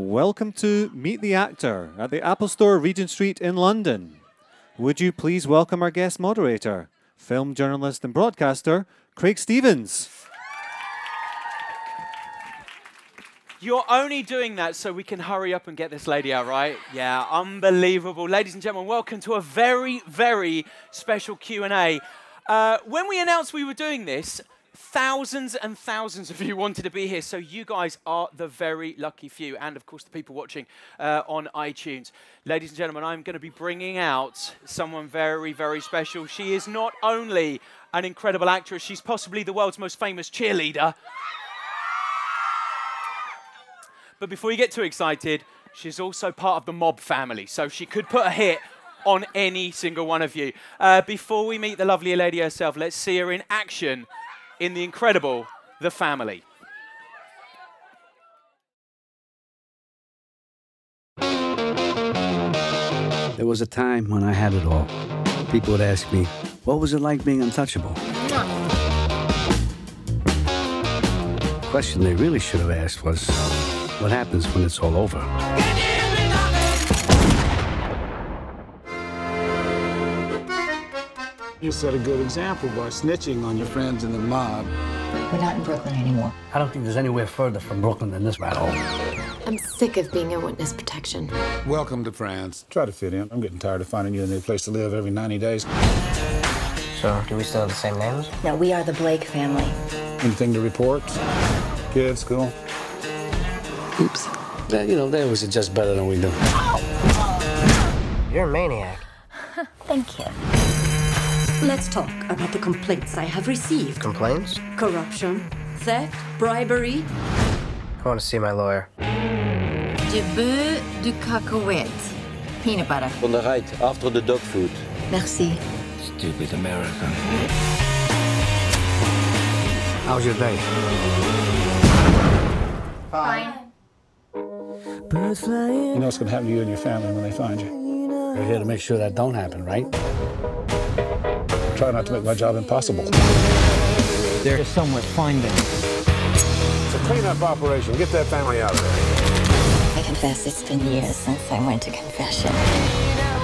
Welcome to Meet the Actor at the Apple Store, Regent Street in London. Would you please welcome our guest moderator, film journalist and broadcaster, Craig Stevens? You're only doing that so we can hurry up and get this lady out, right? Yeah, unbelievable. Ladies and gentlemen, welcome to a very, very special Q&A. Uh, when we announced we were doing this, thousands and thousands of you wanted to be here, so you guys are the very lucky few, and of course the people watching uh, on iTunes. Ladies and gentlemen, I'm going to be bringing out someone very, very special. She is not only an incredible actress, she's possibly the world's most famous cheerleader. But before you get too excited, she's also part of the mob family, so she could put a hit on any single one of you. Uh, before we meet the lovely lady herself, let's see her in action in the incredible The Family. There was a time when I had it all. People would ask me, what was it like being untouchable? The question they really should have asked was, what happens when it's all over? You set a good example by snitching on your friends in the mob. We're not in Brooklyn anymore. I don't think there's anywhere further from Brooklyn than this rat hole. I'm sick of being in witness protection. Welcome to France. Try to fit in. I'm getting tired of finding you a new place to live every 90 days. So, do we still have the same names? No, we are the Blake family. Anything to report? Kids, school? Oops. Yeah, you know, they always adjust better than we do. You're a maniac. Thank you. Let's talk about the complaints I have received Complaints? corruption, theft, bribery. I want to see my lawyer. Du beurre du cacahuète. Peanut butter. On the right, after the dog food. Merci. Stupid America. How's your day? Fine. You know what's going to happen to you and your family when they find you. You're here to make sure that don't happen, right? Try not to make my job impossible. There's someone finding. It's a cleanup operation. Get that family out of there. I confess it's been years since I went to confession.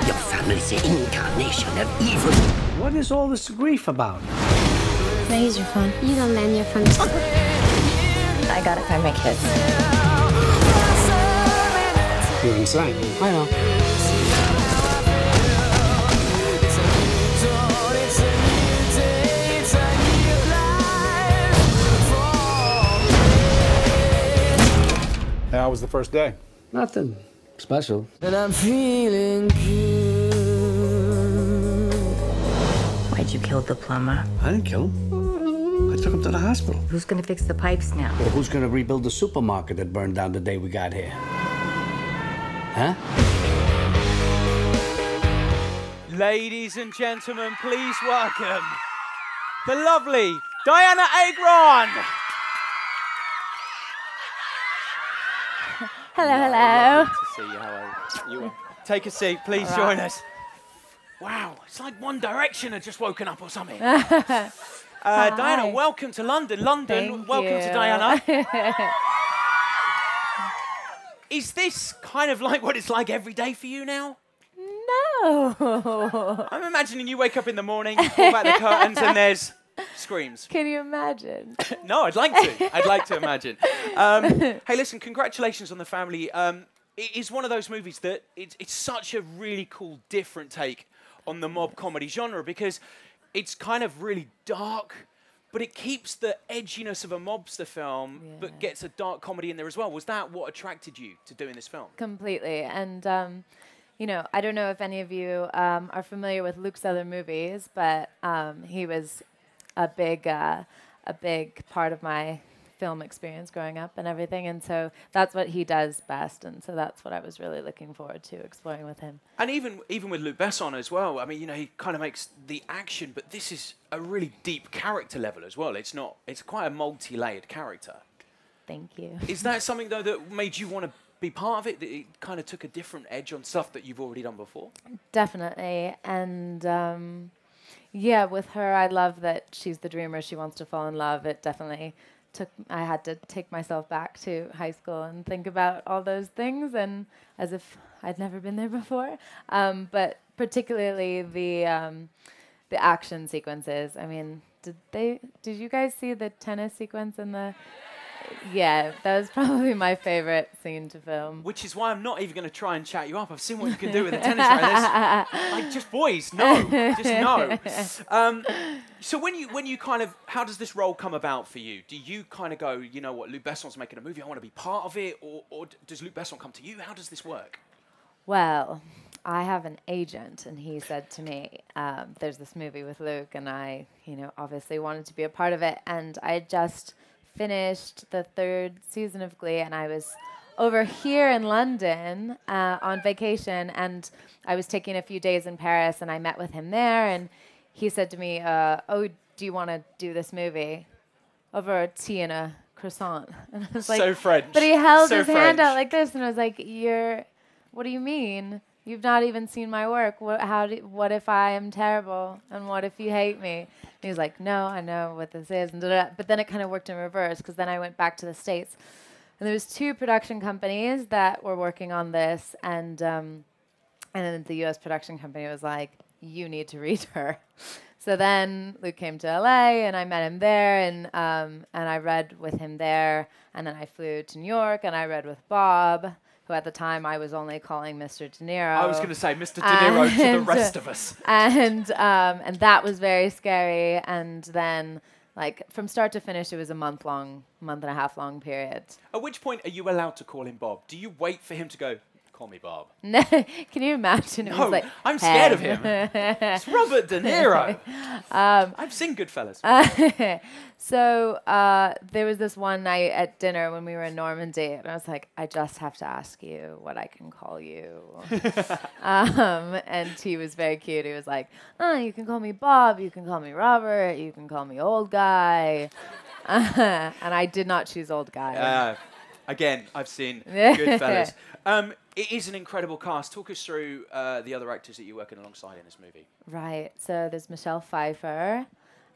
Your family's the incarnation of evil. What is all this grief about? Can I use your phone? You don't lend your phone. I gotta find my kids. You're insane. I know. How was the first day? Nothing special. And I'm feeling good. Why'd you kill the plumber? I didn't kill him. I took him to the hospital. Who's gonna fix the pipes now? Well, who's gonna rebuild the supermarket that burned down the day we got here? Huh? Ladies and gentlemen, please welcome the lovely Dianna Agron. Hello, hello. Good to see you. How are you? you. Take a seat, please join us. Wow, it's like One Direction had just woken up or something. Uh, Dianna, welcome to London. London, Thank welcome to. Dianna. Is this kind of like what it's like every day for you now? no. I'm imagining you wake up in the morning, pull back the curtains, and there's screams. Can you imagine? No, I'd like to. I'd like to imagine. Um, hey, listen, congratulations on the family. Um, it is one of those movies that it's, it's such a really cool, different take on the mob comedy genre because it's kind of really dark, but it keeps the edginess of a mobster film, but gets a dark comedy in there as well. Was that what attracted you to doing this film? Completely. And, um, you know, I don't know if any of you um, are familiar with Luc's other movies, but um, he was a big, uh, a big part of my film experience growing up and everything. And so that's what he does best. And so that's what I was really looking forward to exploring with him. And even even with Luc Besson as well. I mean, you know, he kind of makes the action, but this is a really deep character level as well. It's not. It's quite a multi-layered character. Thank you. Is that something though that made you want to be part of it? That it kind of took a different edge on stuff that you've already done before. Definitely. And um, yeah, with her, I love that she's the dreamer. She wants to fall in love. It definitely took I had to take myself back to high school and think about all those things, and as if I'd never been there before. Um, but particularly the um, the action sequences. I mean, did they? Did you guys see the tennis sequence in the? Yeah, that was probably my favorite scene to film. Which is why I'm not even going to try and chat you up. I've seen what you can do with a tennis racket. Like, just boys, no, just no. Um, so when you when you kind of, how does this role come about for you? Do you kind of go, you know what, Luc Besson's making a movie, I want to be part of it, or, or does Luc Besson come to you? How does this work? Well, I have an agent, and he said to me, um, "There's this movie with Luc, and I, you know, obviously wanted to be a part of it." And I just finished the third season of Glee, and I was over here in London uh, on vacation, and I was taking a few days in Paris, and I met with him there, and he said to me, uh, "Oh, do you want to do this movie over a tea and a croissant?" And I was like, So French. But he held So his hand out like this, and I was like, "You're." What do you mean? You've not even seen my work. What, how do, what if I am terrible? And what if you hate me? And he was like, no, I know what this is. And. But then it kind of worked in reverse because then I went back to the States. And there was two production companies that were working on this. And, um, and then the U.S. production company was like, you need to read her. So then Luc came to LA and I met him there and um, and I read with him there and then I flew to New York and I read with Bob, who at the time I was only calling Mr. De Niro. I was going to say Mr. De Niro to the rest of us. And um, and that was very scary. And then like from start to finish, it was a month long, month and a half long period. At which point are you allowed to call him Bob? Do you wait for him to go, call me Bob? No, Can you imagine? It No, was like, I'm scared of him. It's Robert De Niro. Um, I've seen Goodfellas. so uh, there was this one night at dinner when we were in Normandy, and I was like, I just have to ask you what I can call you. um, and he was very cute. He was like, Oh, you can call me Bob, you can call me Robert, you can call me old guy. and I did not choose old guy. Uh, again, I've seen Goodfellas. Um, it is an incredible cast. Talk us through uh, the other actors that you're working alongside in this movie. Right. So there's Michelle Pfeiffer,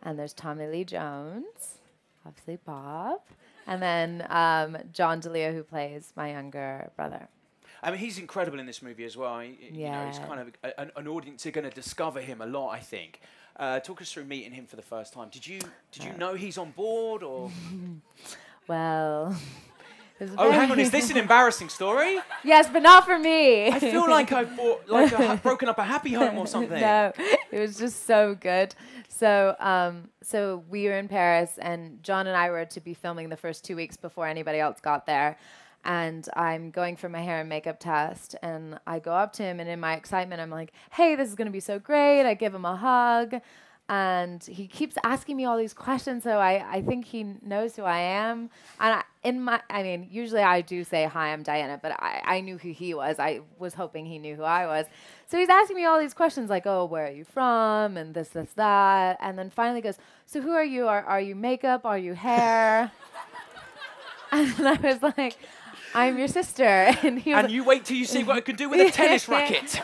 and there's Tommy Lee Jones, obviously Bob, and then um, John D'Leo, who plays my younger brother. I mean, he's incredible in this movie as well. He- You know, he's kind of a, an, an audience are going to discover him a lot. I think. Uh, talk us through meeting him for the first time. Did you did you know he's on board or? Well. Oh, hang on. Is this an embarrassing story? yes, but not for me. I feel like I've bought like a, broken up a happy home or something. no, it was just so good. So, um, so we were in Paris, and John and I were to be filming the first two weeks before anybody else got there. And I'm going for my hair and makeup test, and I go up to him, and in my excitement, I'm like, "Hey, this is gonna be so great!" I give him a hug, and he keeps asking me all these questions. So I, I think he knows who I am. And I, in my, I mean, usually I do say, "Hi, I'm Dianna," but I, I knew who he was. I was hoping he knew who I was. So he's asking me all these questions like, "Oh, where are you from?" and this, this, that, and then finally goes, "So who are you? Are, are you makeup? Are you hair?" and I was like, "I'm your sister," and he was And you wait till you see what I can do with a tennis racket.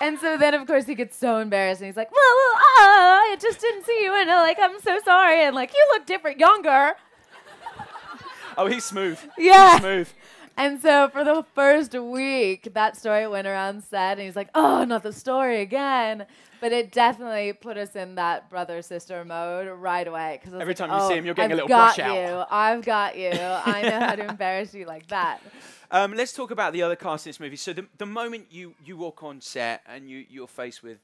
And so then, of course, he gets so embarrassed, and he's like, "Well, well ah, I just didn't see you, and uh, like, I'm so sorry, and like, you look different, younger." Oh, he's smooth. Yeah. He's smooth. And so for the first week, that story went around set, and he's like, "Oh, not the story again." But it definitely put us in that brother sister mode right away. Because Every time you see him, you're getting a I've little got brush out." you. I've got you. I know how to embarrass you like that. Um, let's talk about the other cast in this movie. So the, the moment you, you walk on set and you, you're faced with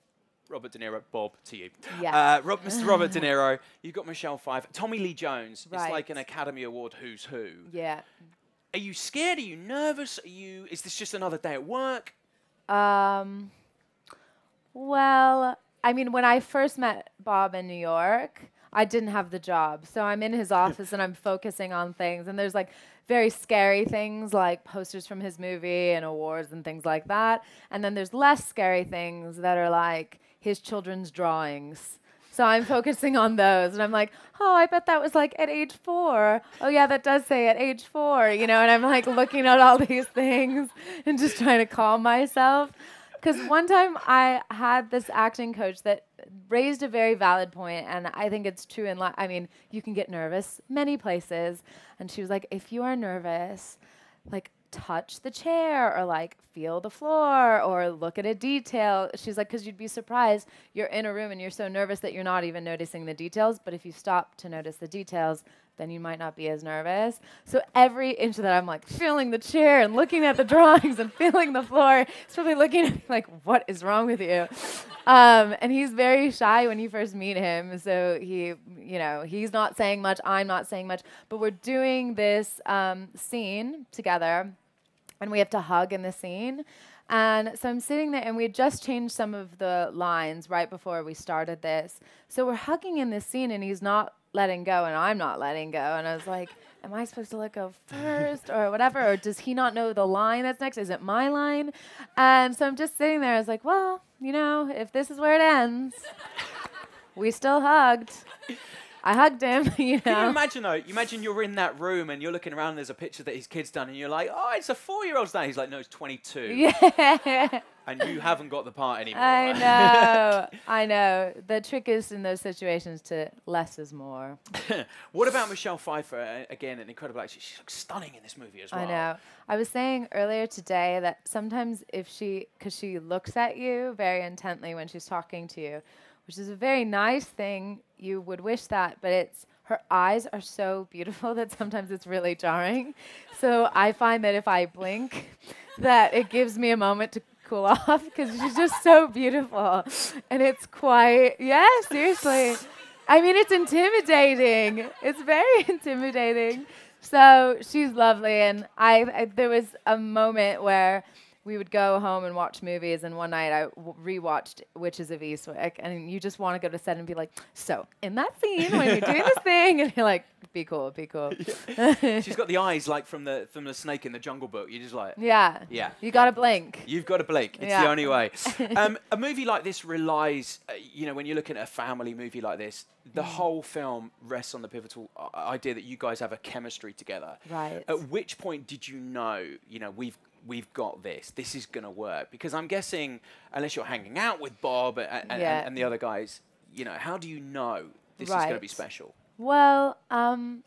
Robert De Niro, Bob, to you. Uh, Rob, Mr. Robert De Niro, you've got Michelle Pfeiffer. Tommy Lee Jones. It's like an Academy Award who's who. Yeah. Are you scared? Are you nervous? Are you? Is this just another day at work? Um, well, I mean, when I first met Bob in New York, I didn't have the job. So I'm in his office and I'm focusing on things. And there's like very scary things like posters from his movie and awards and things like that. And then there's less scary things that are like his children's drawings. So I'm focusing on those, and I'm like, oh, I bet that was like at age four. Oh yeah, that does say at age four, you know. And I'm like looking at all these things and just trying to calm myself. Because one time I had this acting coach that raised a very valid point, and I think it's true in life. I mean, you can get nervous many places. And she was like, if you are nervous, like, touch the chair or like feel the floor or look at a detail. She's like, because you'd be surprised. You're in a room and you're so nervous that you're not even noticing the details. But if you stop to notice the details, then you might not be as nervous. So every inch of that, I'm like feeling the chair and looking at the drawings and feeling the floor. He's probably looking at me like, what is wrong with you? Um, and he's very shy when you first meet him. So he, you know, he's not saying much. I'm not saying much. But we're doing this um, scene together and we have to hug in the scene. And so I'm sitting there, and we had just changed some of the lines right before we started this. So we're hugging in this scene, and he's not letting go, and I'm not letting go. And I was like, Am I supposed to let go first, or whatever? Or does he not know the line that's next? Is it my line? And so I'm just sitting there. I was like, Well, you know, if this is where it ends, we still hugged. I hugged him, you know. Can you imagine though? You imagine you're in that room and you're looking around. And there's a picture that his kid's done, and you're like, "Oh, it's a four-year-old's done." He's like, "No, it's 22." Yeah. And you haven't got the part anymore. I know. I know. The trick is in those situations to less is more. what about Michelle Pfeiffer? Again, an incredible actress. She looks stunning in this movie as well. I know. I was saying earlier today that sometimes if she, because she looks at you very intently when she's talking to you, which is a very nice thing. You would wish that, but it's her eyes are so beautiful that sometimes it's really jarring. So I find that if I blink, that it gives me a moment to cool off because she's just so beautiful, and it's quite yeah, seriously. I mean, it's intimidating. It's very intimidating. So she's lovely, and I, I there was a moment where we would go home and watch movies. And one night I w- rewatched Witches of Eastwick, and you just want to go to set and be like, "So in that scene when you're doing this thing," and you're like, "Be cool, be cool." She's got the eyes like from the from the snake in the Jungle Book. You're just like, yeah, yeah. You got to blink. You've got to blink. It's Yeah. the only way. um, a movie like this relies, uh, you know, when you're looking at a family movie like this, the Mm. whole film rests on the pivotal uh, idea that you guys have a chemistry together. Right. At which point did you know, you know, we've we've got this. This is going to work because I'm guessing unless you're hanging out with Bob and, and, Yeah. and the other guys, you know, how do you know this is going to be special? Well, um,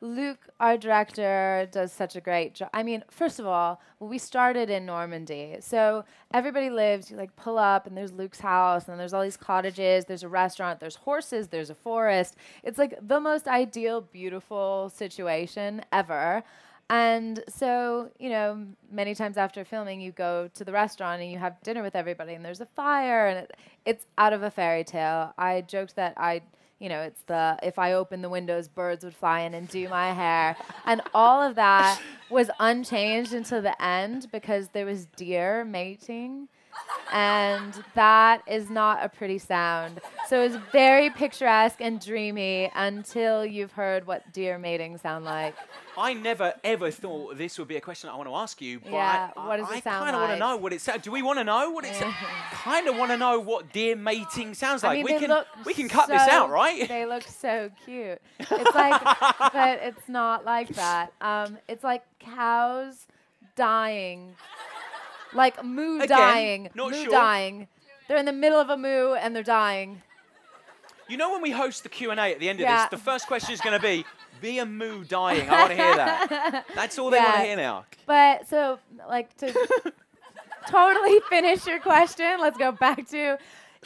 Luc, our director, does such a great job. I mean, first of all, well, we started in Normandy, so everybody lives. You like pull up, and there's Luc's house, and there's all these cottages. There's a restaurant. There's horses. There's a forest. It's like the most ideal, beautiful situation ever. And so, you know, many times after filming, you go to the restaurant and you have dinner with everybody, and there's a fire, and it, it's out of a fairy tale. I joked that I, you know, it's the if I open the windows, birds would fly in and do my hair, and all of that was unchanged until the end because there was deer mating. And that is not a pretty sound. So it's very picturesque and dreamy until you've heard what deer mating sound like. I never ever thought this would be a question I want to ask you. But Yeah, I, what does I it sound kind of want to know what it sounds. Do we want to know what it sounds? kind of want to know what deer mating sounds I like. mean, we can we can cut this out, right? They look so cute. It's like, but it's not like that. Um, it's like cows dying, like moo Again, dying, not moo sure. dying. They're in the middle of a moo and they're dying. You know when we host the Q and A at the end of Yeah. this, the first question is going to be, "Be a moo dying." I want to hear that. That's all they want to hear now. But so, like to totally finish your question, let's go back to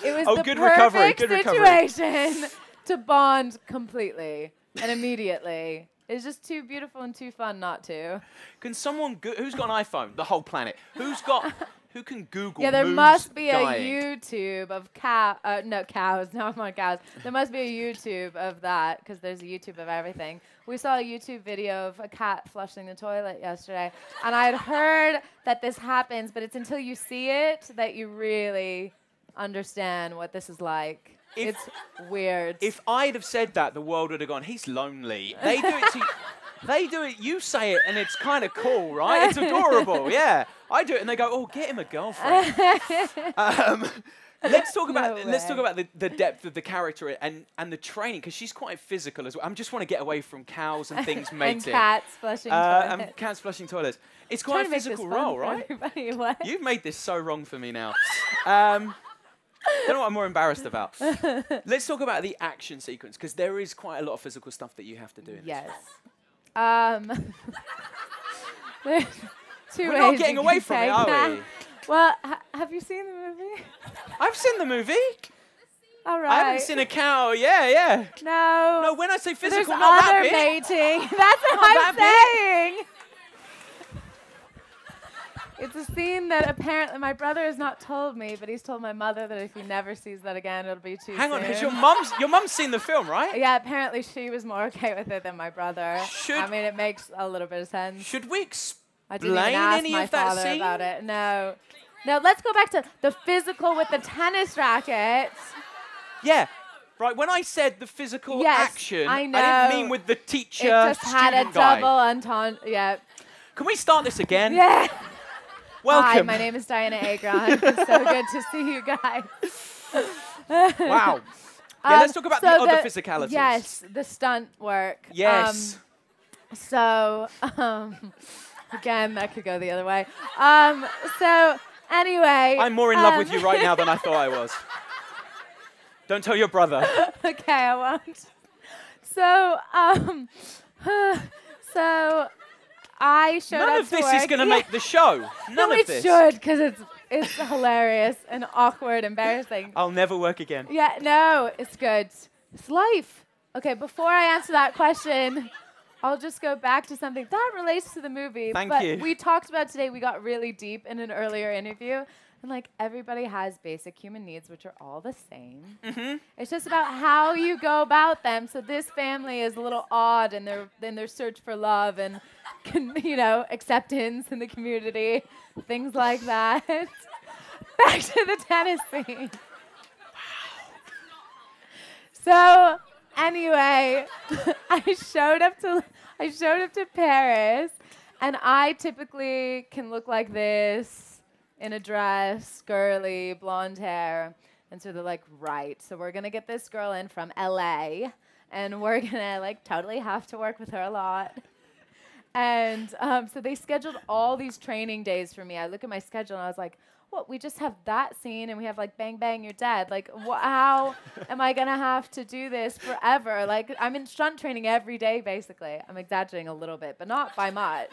it was Oh, the good recovery, perfect good recovery. situation to bond completely and immediately. It's just too beautiful and too fun not to. Can someone go- who's got an iPhone? The whole planet. Who's got? Who can Google? Yeah, there must be dying? a YouTube of cow. Uh, no, cows. No, I'm on cows. There must be a YouTube of that because there's a YouTube of everything. We saw a YouTube video of a cat flushing the toilet yesterday, and I had heard that this happens, but it's until you see it that you really understand what this is like. If- it's weird. If I'd have said that, the world would have gone. He's lonely. They do it to. you. They do it. You say it, and it's kind of cool, right? It's adorable. Yeah. I do it, and they go, "Oh, get him a girlfriend." um, let's talk about No let's talk about the, the depth of the character and and the training because she's quite physical as well. I just want to get away from cows and things mating. and cats flushing uh, toilets. and cats flushing toilets. It's quite a physical role, right? You've made this so wrong for me now. Um, don't know what I'm more embarrassed about. Let's talk about the action sequence because there is quite a lot of physical stuff that you have to do. In this Yes. Um, there's two We're not ways getting you away can from it, take are that. we? Well, ha- have you seen the movie? I've seen the movie. All right. I haven't seen a cow. Yeah, yeah. No. No, when I say physical, not other that bit. mating. That's what Not I'm that saying. It's a scene that apparently my brother has not told me, but he's told my mother that if he never sees that again, it'll be too Hang on, soon. because your mum's your mum's seen the film, right? Yeah, apparently she was more okay with it than my brother. Should- I mean, it makes a little bit of sense. Should we explain I didn't even ask any my of that father scene? about it. No. No, let's go back to the physical with the tennis racket. Yeah. Right, when I said the physical Yes, action, I didn't mean with the teacher it just had a guy. double entendre. Yeah. Can we start this again? Yeah. Welcome. Hi, my name is Dianna Agron. It's so good to see you guys. Wow. Yeah, Um, let's talk about the so other physicalities. Yes, the stunt work. Yes. Um, so, um, again, that could go the other way. Um, so, anyway. I'm more in love um, with you right now than I thought I was. Don't tell your brother. okay, I won't. So, um, so I showed None up of to this is going to make the show. None no, of it this. should because it's it's hilarious and awkward, embarrassing. I'll never work again. Yeah, no, it's good. It's life. Okay, before I answer that question, I'll just go back to something that relates to the movie. Thank but you. we talked about today, we got really deep in an earlier interview. And like everybody has basic human needs, which are all the same. Mm-hmm. It's just about how you go about them. So this family is a little odd in their in their search for love and con- you know acceptance in the community, things like that. Back to the tennis scene. So anyway, I showed up to I showed up to Paris, and I typically can look like this in a dress, girly, blonde hair, and so they're like, right. So we're gonna get this girl in from LA, and we're gonna like totally have to work with her a lot. And um, so they scheduled all these training days for me. I look at my schedule and I was like, what? We just have that scene and we have like Bang Bang, You're Dead. Like, wh- how am I going to have to do this forever? Like, I'm in stunt training every day, basically. I'm exaggerating a little bit, but not by much.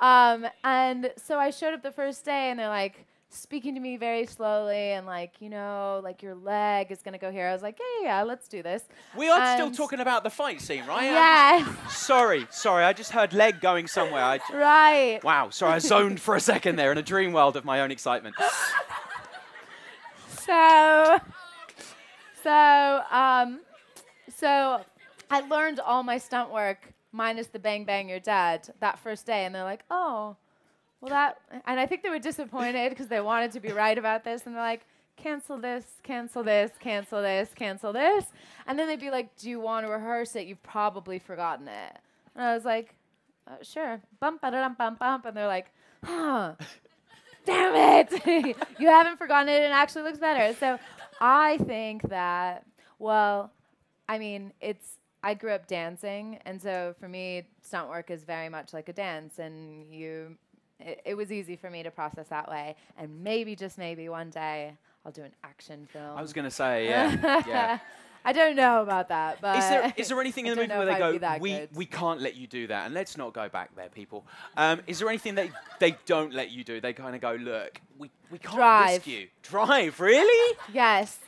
Um, and so I showed up the first day and they're like, speaking to me very slowly and like you know like your leg is gonna go here i was like yeah yeah, yeah let's do this We are still talking about the fight scene, right? yes Sorry, sorry. I just heard leg going somewhere. I, right wow, sorry. I zoned for a second there in a dream world of my own excitement. so so um so i learned all my stunt work minus the bang bang your dad that first day. And they're like oh well that and i think they were disappointed because they wanted to be right about this. And they're like cancel this cancel this cancel this cancel this. And then they'd be like do you want to rehearse it? You've probably forgotten it. And i was like uh, sure. Bump ba-da-dum, bump bump and they're like huh damn it. You haven't forgotten it. And it actually looks better. So i think that well i mean it's i grew up dancing and so for me stunt work is very much like a dance and you it, it was easy for me to process that way and maybe just maybe one day i'll do an action film I was going to say, yeah. yeah. i don't know about that but Is there, is there anything in the movie where if I'd they go, we, good." we can't let you do that? And let's not go back there, people. Um, is there anything that they don't let you do? They kind of go, look, we, we can't Drive. risk you. Drive, really? Yes.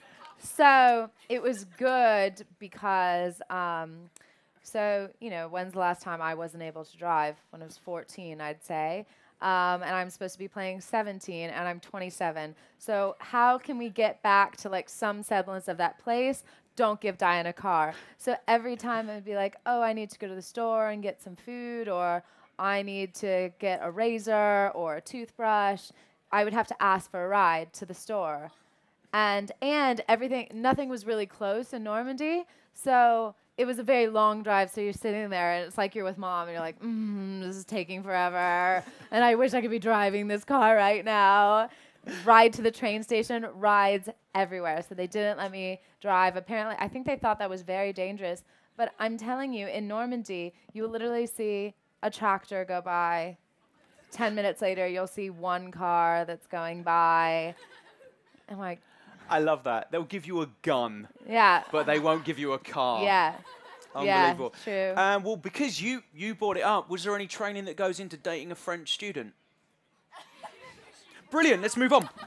So it was good because, um, so, you know, when's the last time I wasn't able to drive? When I was 14, I'd say. Um, and I'm supposed to be playing 17, and I'm 27. So how can we get back to like some semblance of that place? Don't give Diane a car. So every time I'd be like, oh, I need to go to the store and get some food, or I need to get a razor or a toothbrush. I would have to ask for a ride to the store and and everything nothing was really close in Normandy so it was a very long drive so you're sitting there and it's like you're with mom and you're like mm, this is taking forever and I wish I could be driving this car right now ride to the train station, rides everywhere. So they didn't let me drive. Apparently, I think they thought that was very dangerous. But I'm telling you, in Normandy, you will literally see a tractor go by. 10 minutes later, you'll see one car that's going by. I'm like, I love that. They'll give you a gun, yeah. but they won't give you a car. Yeah. Unbelievable. Yeah, true. Um, well, because you you brought it up, was there any training that goes into dating a French student? Brilliant. Let's move on.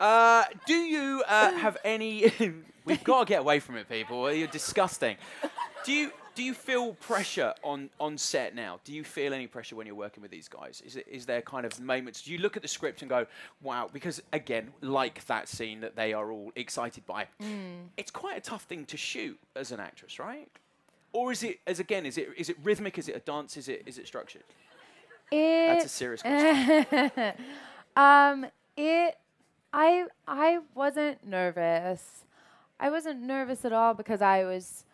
Uh, do you uh, have any? We've got to get away from it, people. You're disgusting. Do you do you feel pressure on on set now? Do you feel any pressure when you're working with these guys? Is it is there kind of moments? Do you look at the script and go, "Wow"? Because again, like that scene that they are all excited by, it's quite a tough thing to shoot as an actress, right? Or is it as again? Is it is it rhythmic? Is it a dance? Is it is it structured? It, That's a serious question. um, it, I, I wasn't nervous. I wasn't nervous at all because I was.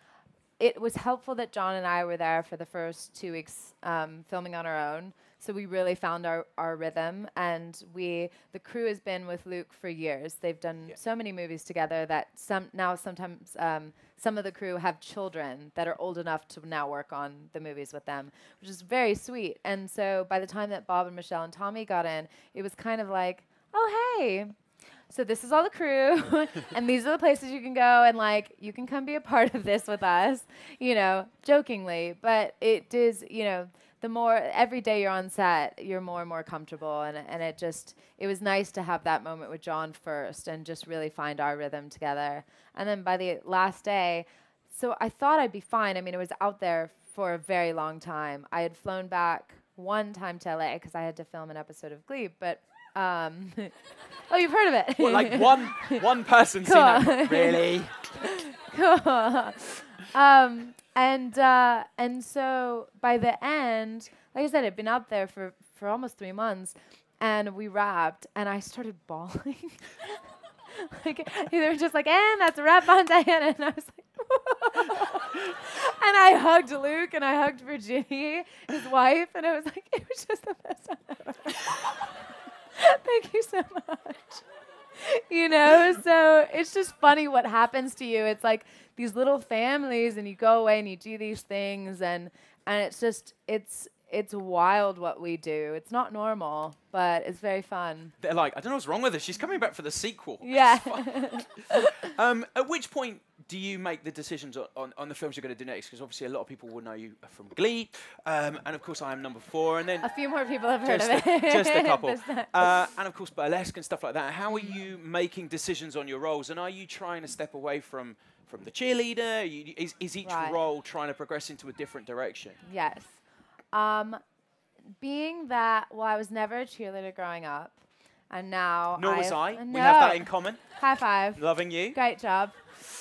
It was helpful that John and I were there for the first two weeks um, filming on our own. So we really found our, our rhythm, and we the crew has been with Luc for years. They've done so many movies together that some now sometimes um, some of the crew have children that are old enough to now work on the movies with them, which is very sweet. And so by the time that Bob and Michelle and Tommy got in, it was kind of like, oh hey, so this is all the crew, and these are the places you can go, and like you can come be a part of this with us, you know, jokingly. But it is, you know, the more every day you're on set, you're more and more comfortable, and and it just it was nice to have that moment with John first, and just really find our rhythm together. And then by the last day, so I thought I'd be fine. I mean, it was out there for a very long time. I had flown back one time to LA because I had to film an episode of Glee, but. Um, oh, you've heard of it? Well, like one one person seen that. Cool. Really? cool. um, and uh, and so by the end, like I said, it'd been out there for for almost three months, and we wrapped, and I started bawling. like they were just like, and that's a wrap on Dianna, and I was like, and I hugged Luc, and I hugged Virginia, his wife, and I was like, it was just the best time ever. Thank you so much. You know so it's just funny what happens to you. It's like these little families and you go away and you do these things and and it's just it's it's wild what we do. It's not normal but it's very fun. They're like, I don't know what's wrong with her. She's coming back for the sequel. yeah. Um, at which point do you make the decisions on, on, on the films you're going to do next? Because obviously a lot of people will know you from Glee, um, and of course I am number four, and then a few more people have heard of a, it just a couple, uh, and of course burlesque and stuff like that. How are you making decisions on your roles, and are you trying to step away from from the cheerleader? You, is, is each Right. role trying to progress into a different direction? Yes. Um, being that, well, I was never a cheerleader growing up, and now Nor was I. We have that in common. High five. Loving you. Great job.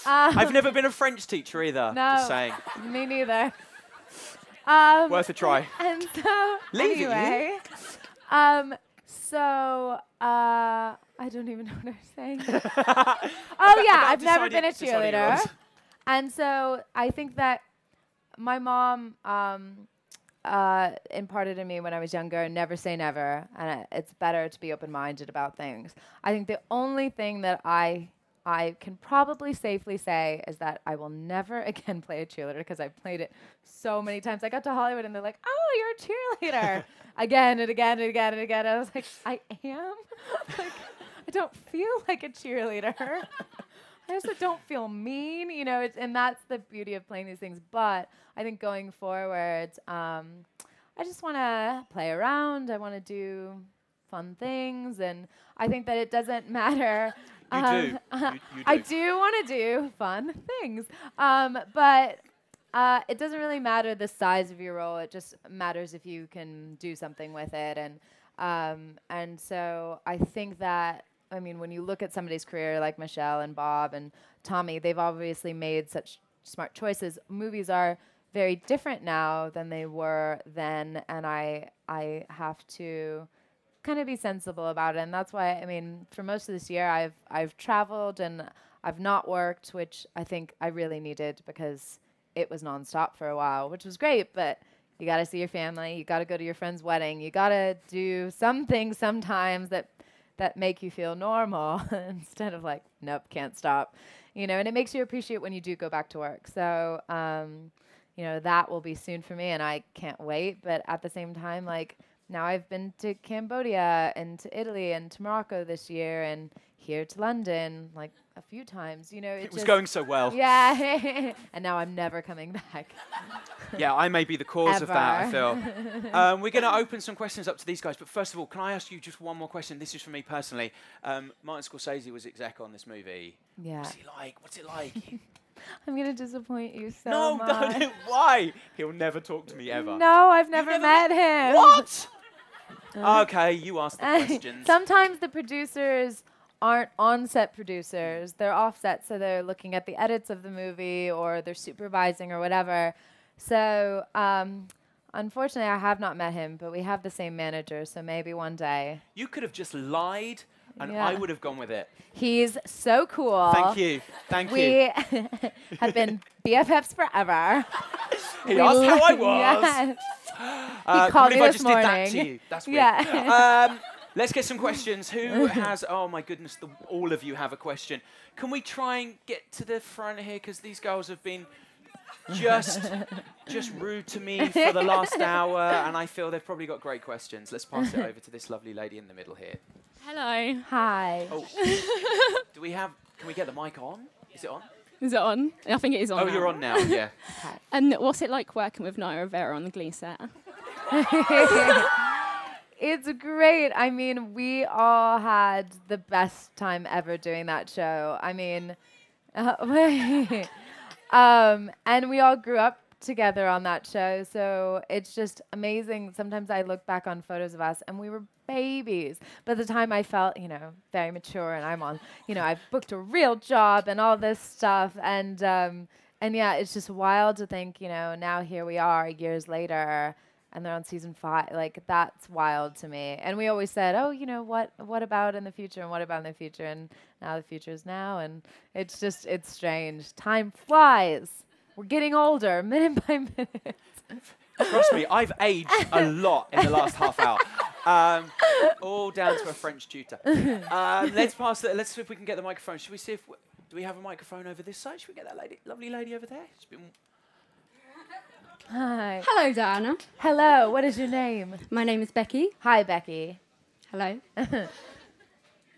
Um, I've never been a French teacher either. no, Just saying. me neither. Um, Worth a try. And so, Leave you. anyway, um, so uh, I don't even know what I'm saying. oh yeah, I've never been a deciding- deciding your cheerleader, and so I think that my mom um, uh, imparted in me when I was younger, never say never, and it- it's better to be open-minded about things. I think the only thing that I I can probably safely say is that I will never again play a cheerleader because I've played it so many times. I got to Hollywood and they're like, "Oh, you're a cheerleader," again and again and again and again. I was like, "I am." like, I don't feel like a cheerleader. I also don't feel mean, you know, it's, and that's the beauty of playing these things. But I think going forward, um, I just want to play around. I want to do fun things, and I think that it doesn't matter. You do. um, You- you I do. do want to do fun things, um, but uh, it doesn't really matter the size of your role. It just matters if you can do something with it, and um, and so I think that I mean when you look at somebody's career like Michelle and Bob and Tommy, they've obviously made such smart choices. Movies are very different now than they were then, and I I have to kind of be sensible about it and that's why i mean for most of this year i've i've traveled and i've not worked which i think i really needed because it was nonstop for a while which was great but You got to see your family. You got to go to your friend's wedding. You got to do some things sometimes that that make you feel normal instead of like, nope, can't stop. You know, and it makes you appreciate when you do go back to work. So, um, you know, that will be soon for me, and I can't wait. But at the same time, like now I've been to Cambodia and to Italy and to Morocco this year, and here to London like a few times. You know, It was just- going so well. Yeah, and now I'm never coming back. Yeah, I may be the cause of that, I feel. um, we're going to open some questions up to these guys, but first of all, can I ask you just one more question? This is for me personally. Um, Martin Scorsese was exec on this movie. Yeah. What's he like? What's it like? I'm gonna disappoint you so no, much. don't. Why? He'll never talk to me ever. No, I've never, met him. What? Okay, you ask the questions. Sometimes the producers aren't on-set producers; they're off-set, so they're looking at the edits of the movie or they're supervising or whatever. So, um, unfortunately, I have not met him, but we have the same manager, so maybe one day. You could have just lied, and Yeah. I would have gone with it. He's so cool. Thank you. Thank we you. We have been BFFs forever. He We asked how I was. Yes. Uh, he called me this just morning. did that to you. That's weird. Yeah. um, let's get some questions. Who has? Oh my goodness! The, all of you have a question. Can we try and get to the front here? Because these girls have been just just rude to me for the last hour, and I feel they've probably got great questions. Let's pass it over to this lovely lady in the middle here. Hello. Hi. Oh, do we have? Can we get the mic on? Is it on? Is it on? I think it is on. Oh, now. you're on now. Yeah. And what's it like working with Naya Rivera on the Glee set? it's great. I mean, we all had the best time ever doing that show. I mean, uh, um, and we all grew up together on that show. So it's just amazing. Sometimes I look back on photos of us and we were babies. By the time I felt, you know, very mature and I'm on, you know, I've booked a real job and all this stuff. And, um, and yeah, it's just wild to think, you know, now here we are years later and they're on season five. Like that's wild to me. And we always said, oh, you know, what, what about in the future and what about in the future? And now the future is now. And it's just, it's strange. Time flies. We're getting older minute by minute. Trust me, I've aged a lot in the last half hour. Um, all down to a French tutor. Um, let's pass it. Let's see if we can get the microphone. Should we see if w- do we have a microphone over this side? Should we get that lady, lovely lady over there? She's been Hi. Hello, Dianna. Hello. What is your name? My name is Becky. Hi, Becky. Hello.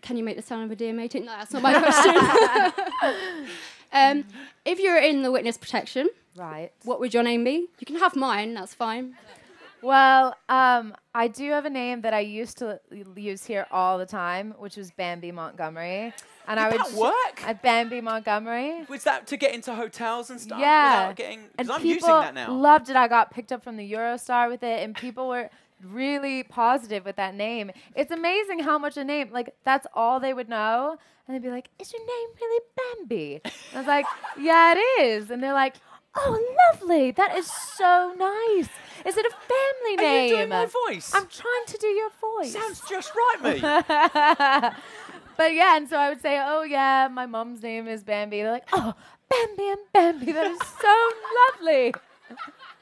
Can you make the sound of a deer mating? No, that's not my question. um, if you're in the witness protection, right, what would your name be? You can have mine. That's fine. Well, um, I do have a name that I used to l- use here all the time, which was Bambi Montgomery. And I Did would that work? At Bambi Montgomery. Was that to get into hotels and stuff? Yeah. Without getting, and I'm people using that now. loved it. I got picked up from the Eurostar with it, and people were really positive with that name. It's amazing how much a name, like, that's all they would know. And they'd be like, Is your name really Bambi? And I was like, Yeah, it is. And they're like, Oh, lovely. That is so nice. Is it a family Are name? you doing my voice? I'm trying to do your voice. Sounds just right, me. but yeah, and so I would say, oh yeah, my mom's name is Bambi. They're like, oh, Bambi and Bambi, that is so lovely.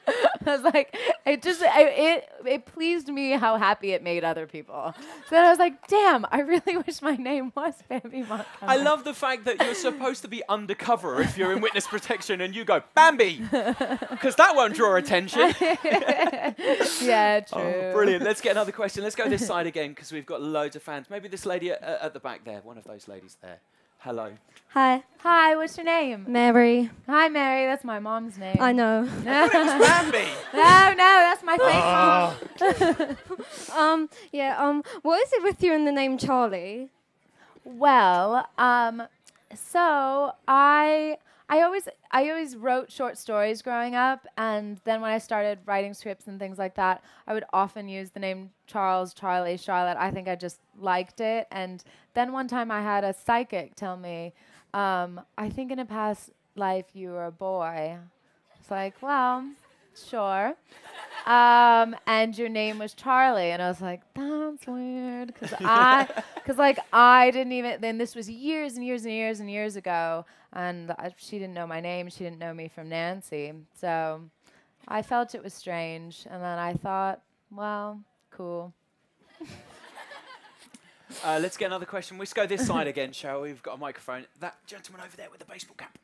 I was like, it just I, it it pleased me how happy it made other people. So then I was like, damn, I really wish my name was Bambi Montgomery. I love the fact that you're supposed to be undercover if you're in witness protection and you go Bambi, because that won't draw attention. yeah, oh, true. Oh, brilliant. Let's get another question. Let's go this side again because we've got loads of fans. Maybe this lady at, at the back there, one of those ladies there. Hello. Hi. Hi, what's your name? Mary. Hi, Mary. That's my mom's name. I know. No, no, that's my fake mom. um, yeah. Um, what is it with you and the name Charlie? Well, um, so I I always I always wrote short stories growing up, and then when I started writing scripts and things like that, I would often use the name Charles, Charlie, Charlotte. I think I just liked it, and then one time I had a psychic tell me, um, "I think in a past life you were a boy." It's like, well, sure. Um, and your name was Charlie, and I was like, that's weird, because I, because like I didn't even. Then this was years and years and years and years ago, and I, she didn't know my name. She didn't know me from Nancy. So, I felt it was strange, and then I thought, well, cool. Uh, let's get another question. Let's go this side again, shall we? We've got a microphone. That gentleman over there with the baseball cap.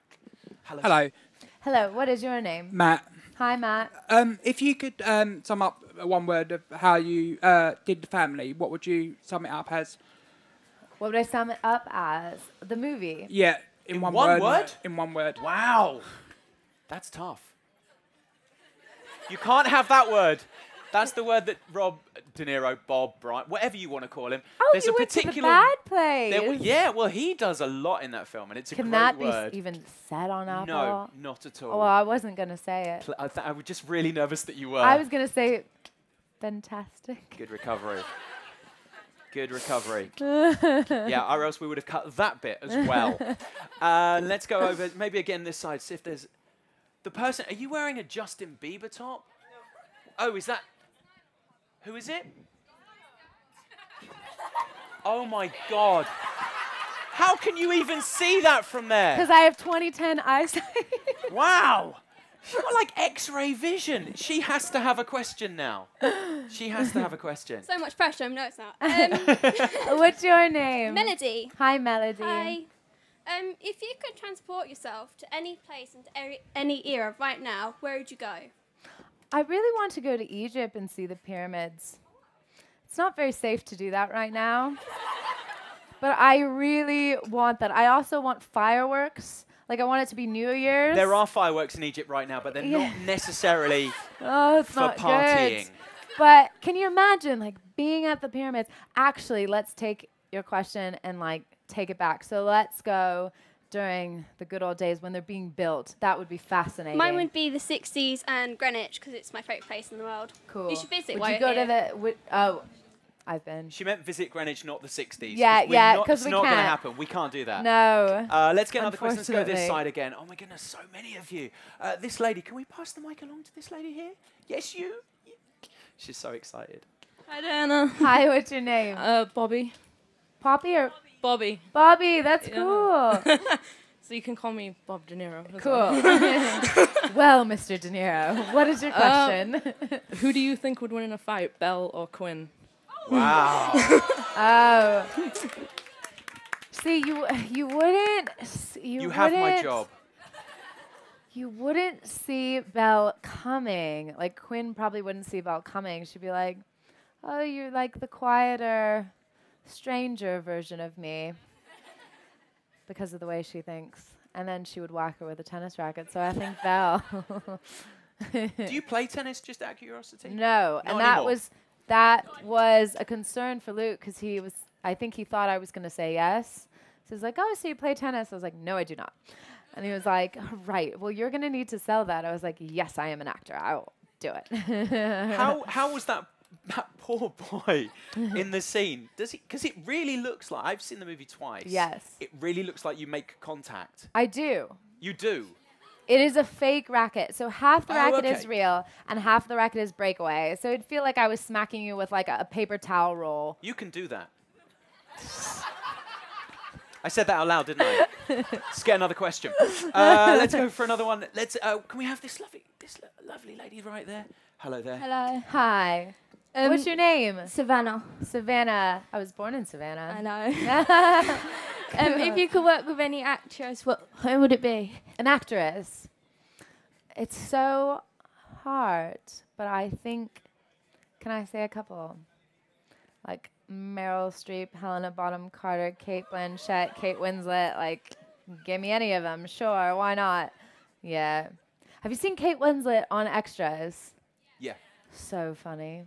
Hello. Hello, Hello, what is your name? Matt. Hi, Matt. Um, if you could um, sum up one word of how you uh, did the family, what would you sum it up as? What would I sum it up as? The movie. Yeah, in, one, one word. word? In one word. Wow. That's tough. You can't have that word. That's the word that Rob De Niro, Bob, Brian, whatever you want to call him. Oh, there's you a went to the particular bad place. There- yeah, well, he does a lot in that film, and it's a Can great that be even said on Apple? No, not at all. Oh, well, I wasn't gonna say it. Pl- I, th- I was just really nervous that you were. I was gonna say fantastic. Good recovery. Good recovery. yeah, or else we would have cut that bit as well. uh, let's go over maybe again this side. See if there's the person. Are you wearing a Justin Bieber top? Oh, is that? Who is it? Oh my God! How can you even see that from there? Because I have 2010 eyesight. Wow! She's got like X-ray vision. She has to have a question now. She has to have a question. So much pressure. No, it's not. Um, What's your name? Melody. Hi, Melody. Hi. Um, if you could transport yourself to any place and any, any era right now, where would you go? I really want to go to Egypt and see the pyramids. It's not very safe to do that right now. But I really want that. I also want fireworks. Like I want it to be New Year's. There are fireworks in Egypt right now, but they're Yeah. not necessarily Oh, for not partying. good. But can you imagine like being at the pyramids? Actually, let's take your question and like take it back. So let's go during the good old days when they're being built. That would be fascinating. Mine would be the 60s and Greenwich because it's my favourite place in the world. cool. You should visit Would you go here. to the? Would, oh, I've been. She meant visit Greenwich, not the 60s. Yeah, we're yeah, not- 'cause it's we not going to happen. We can't do that. No. Uh, let's get another question. Let's go this side again. Oh my goodness, so many of you. Uh, this lady, can we pass the mic along to this lady here? Yes, you. She's so excited. Hi, Dianna. Hi, what's your name? Uh, Bobby. Poppy or Bobby. Bobby? Bobby, that's Yeah. cool. So you can call me Bob De Niro. as Cool. well. well, Mr. De Niro, what is your Uh, question? who do you think would win in a fight, Belle or Quinn? Wow. oh. See, you you wouldn't s- you, You have my wouldn't- job. You wouldn't see Belle coming. Like Quinn probably wouldn't see Belle coming. She'd be like, "Oh, you're like the quieter, stranger version of me," because of the way she thinks. And then she would whack her with a tennis racket. So I think Belle. do you play tennis just out of curiosity? No, and Not that anymore. was that was a concern for Luc because he was. I think he thought I was going to say yes. So he's like, "Oh, so you play tennis?" I was like, "No, I do not." And he was like, "Right. Well, you're going to need to sell that." I was like, "Yes, I am an actor. I will do it." how how was that that poor boy in the scene? Does he? Because it really looks like I've seen the movie twice. Yes. It really looks like you make contact. I do. You do. It is a fake racket. So half the Oh, racket is real and half the racket is breakaway. So it'd feel like I was smacking you with like a, a paper towel roll. You can do that. I said that out loud, didn't I? Let's get another question. Uh, let's go for another one. Let's. Uh, can we have this lovely, this lo- lovely lady right there? Hello there. Hello. Hi. Um, What's your name? Savannah. Savannah. I was born in Savannah. I know. um, if you could work with any actress, what who would it be? An actress. It's so hard, but I think. Can I say a couple? Like Meryl Streep, Helena Bonham Carter, Cate Blanchett, Kate Winslet. Like, give me any of them. Sure, why not? Yeah. Have you seen Kate Winslet on Extras? Yeah. So funny.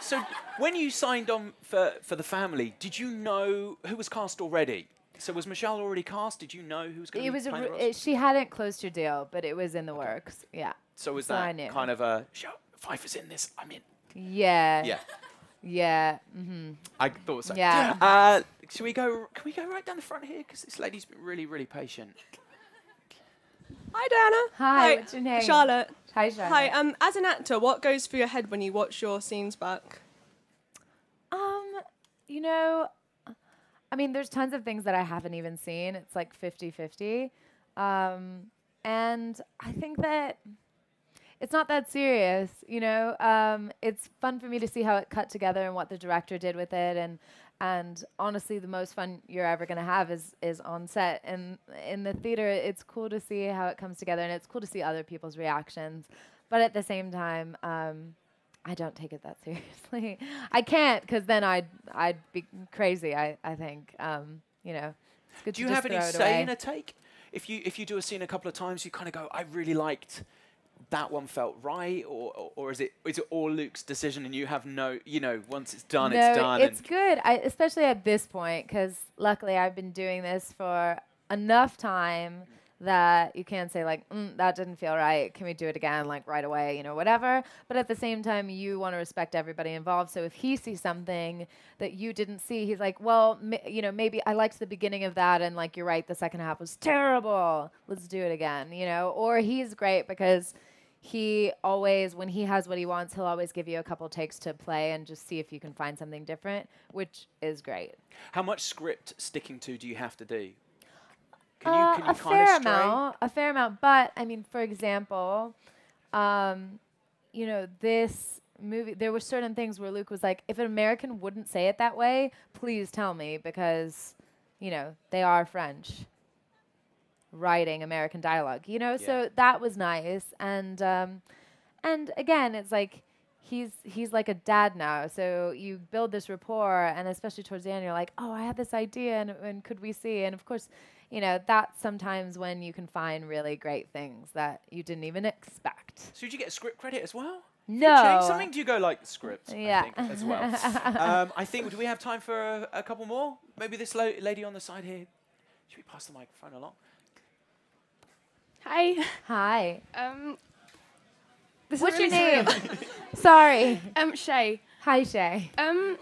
So when you signed on for for the family, did you know who was cast already? So was Michelle already cast? Did you know who was going to be was a playing r- it, she hadn't closed her deal, but it was in the works. Yeah. So was so that kind of a show? Pfeiffer's in this. I'm in. Yeah. Yeah. Yeah. Mm-hmm. I thought so. Yeah. Uh, should we go? Can we go right down the front here? Because this lady's been really, really patient. Hi, Dianna. Hi, what's your name? Charlotte. Hi, Charlotte. Hi. Um, as an actor, what goes through your head when you watch your scenes back? Um, you know, I mean, there's tons of things that I haven't even seen. It's like 50 50. Um, and I think that it's not that serious, you know. Um, it's fun for me to see how it cut together and what the director did with it, and and honestly, the most fun you're ever gonna have is is on set. And in the theater, it's cool to see how it comes together, and it's cool to see other people's reactions. But at the same time, um, I don't take it that seriously. I can't, because then I'd I'd be crazy. I I think, um, you know. It's good Do to you have any say away. in a take? If you if you do a scene a couple of times, you kind of go, I really liked that one felt right, or, or or is it is it all Luc's decision and you have no, you know, once it's done, no, it's done. It's good, I, especially at this point, because luckily I've been doing this for enough time that you can't say like mm, that didn't feel right. Can we do it again, like right away, you know, whatever. But at the same time, you want to respect everybody involved. So if he sees something that you didn't see, he's like, well, m- you know, maybe I liked the beginning of that, and like you're right, the second half was terrible. Let's do it again, you know. Or he's great because he always when he has what he wants he'll always give you a couple takes to play and just see if you can find something different which is great. How much script sticking to do you have to do? Can Uh, you can you a fair amount a fair amount but i mean for example um, you know this movie there were certain things where Luc was like if an american wouldn't say it that way please tell me because you know they are french writing american dialogue you know so that was nice and um, and again it's like he's he's like a dad now so you build this rapport and especially towards the end you're like oh i had this idea and, and could we see and of course you know that's sometimes when you can find really great things that you didn't even expect So did you get a script credit as well? No. change something? Do you go like script? Yeah. I think, as well. um, I think. Do we have time for a, a couple more? Maybe this lo- lady on the side here. Should we pass the microphone along? Hi. Hi. Um, this What's your name? Sorry. Um, Shay. Hi, Shay. Um,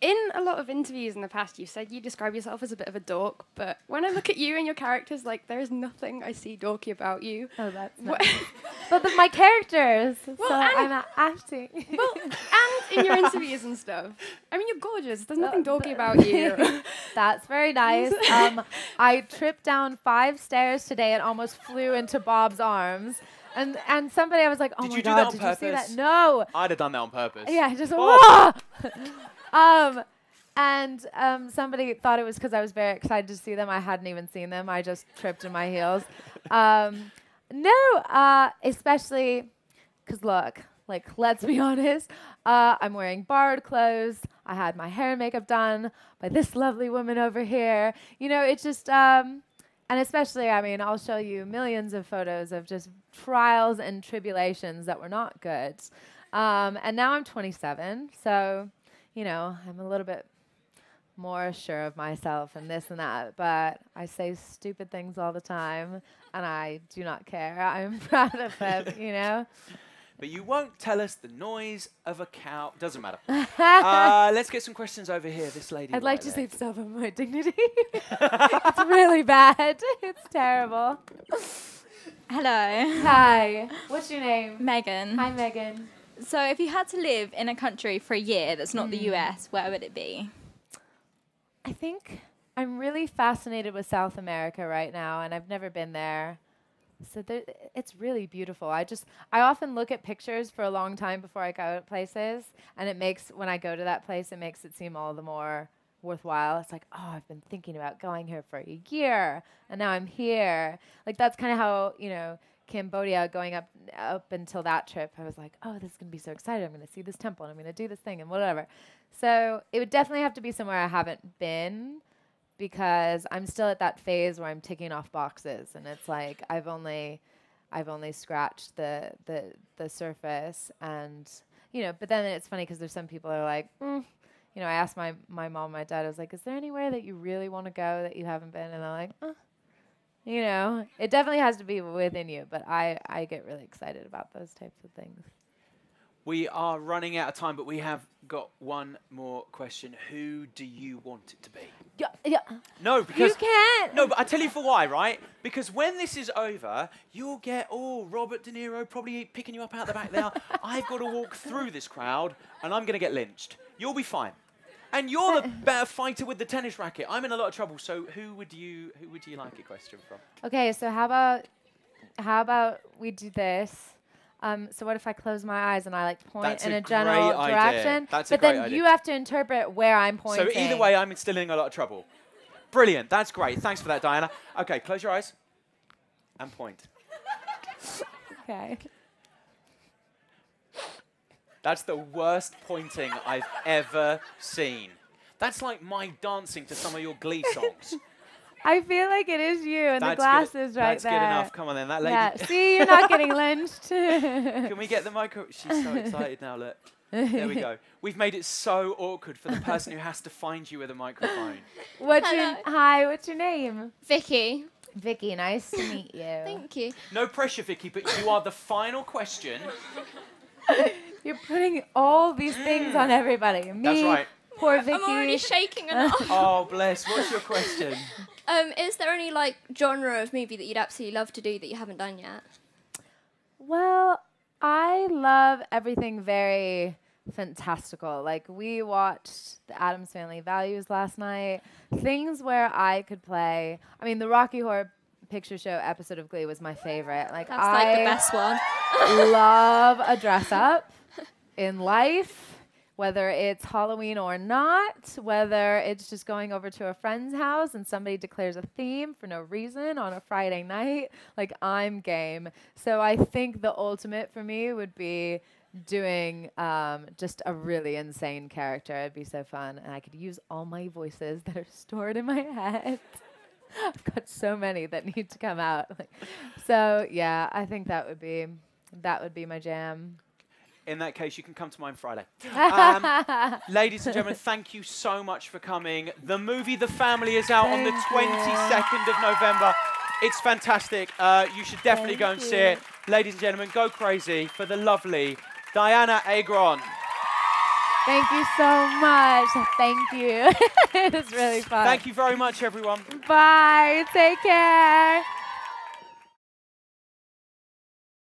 in a lot of interviews in the past, you've said you describe yourself as a bit of a dork, but when I look at you and your characters, like there is nothing I see dorky about you. Oh, that's Wha- nice. but the, my characters Well, so and- i'm acting well, and in your interviews and stuff. I mean, you're gorgeous. There's nothing dorky about you. That's very nice. Um, I tripped down five stairs today and almost flew into Bob's arms. And and somebody I was like, oh Did my you do god, that on did purpose? you see that? No. I'd have done that on purpose. Yeah, I just Bob. Um, and um, somebody thought it was because I was very excited to see them. I hadn't even seen them. I just tripped in my heels. Um, no, uh, especially because look, like let's be honest, uh, I'm wearing borrowed clothes. I had my hair and makeup done by this lovely woman over here. You know, it's just. Um, and especially, I mean, I'll show you millions of photos of just trials and tribulations that were not good. Um, and now I'm 27, so, you know, I'm a little bit more sure of myself and this and that. But I say stupid things all the time, and I do not care. I'm proud of them, you know? But you won't tell us the noise of a cow. Doesn't matter. uh, let's get some questions over here. This lady. I'd like to there. save stuff of my dignity. it's really bad. It's terrible. Hello. Hi. What's your name? Megan. Hi, Megan. So, if you had to live in a country for a year that's not the Mm. US, where would it be? I think I'm really fascinated with South America right now, and I've never been there. So there, it's really beautiful. I just I often look at pictures for a long time before I go to places, and it makes when I go to that place, it makes it seem all the more worthwhile. It's like, oh, I've been thinking about going here for a year, and now I'm here. Like that's kind of how you know Cambodia going up up until that trip. I was like, oh, this is gonna be so excited. I'm gonna see this temple, and I'm gonna do this thing, and whatever. So it would definitely have to be somewhere I haven't been because I'm still at that phase where I'm ticking off boxes and it's like I've only I've only scratched the the the surface and you know but then it's funny because there's some people that are like mm. you know I asked my my mom my dad I was like is there anywhere that you really want to go that you haven't been and they're like uh. You know it definitely has to be within you but I I get really excited about those types of things We are running out of time, but we have got one more question. Who do you want it to be? yeah yeah No, because you can't. No, but I tell you for why, right? Because when this is over, you'll get oh Robert De Niro probably picking you up out the back there. I've got to walk through this crowd, and I'm going to get lynched. You'll be fine, and you're the better fighter with the tennis racket. I'm in a lot of trouble. So who would you who would you like a question from? Okay, so how about how about we do this? Um, so what if I close my eyes and I like point That's in a a, general great idea. direction? That's a but then idea. you have to interpret where I'm pointing. So either way, I'm still in a lot of trouble. Brilliant. That's great. Thanks for that, Dianna. Okay, close your eyes and point. Okay. That's the worst pointing I've ever seen. That's like my dancing to some of your Glee songs. I feel like it is you and That's the good- glasses right that's good there. enough. Come on then, that lady- Yeah. See, you're not getting lynched. Can we get the micro? She's so excited now. Look. There we go. We've made it so awkward for the person who has to find you with a microphone. What's your hi? What's your name? Vicky. Vicky, nice to meet you. Thank you. No pressure, Vicky, but you are the final question. You're putting all these things on everybody. Me, That's right. poor Vicky. I'm already shaking enough. Oh, bless. What's your question? um, is there any like genre of movie that you'd absolutely love to do that you haven't done yet? Well, I love everything very fantastical. Like we watched the Addams Family Values last night. Things where I could play. I mean, the Rocky Horror Picture Show episode of Glee was my favorite. Like That's I like the best one. love a dress up in life. Whether it's Halloween or not, whether it's just going over to a friend's house and somebody declares a theme for no reason on a Friday night, like I'm game. So I think the ultimate for me would be doing um, just a really insane character. It'd be so fun. And I could use all my voices that are stored in my head. I've got so many that need to come out. Like, so yeah, I think that would be that would be my jam. In that case, you can come to mine Friday. Um, ladies and gentlemen, thank you so much for coming. The movie The Family is out on the Thank you. 22nd of November. It's fantastic. Uh, you should definitely go and Thank see it. Ladies and gentlemen, go crazy for the lovely Dianna Agron. Thank you so much. Thank you. it was really fun. Thank you very much, everyone. Bye. Take care.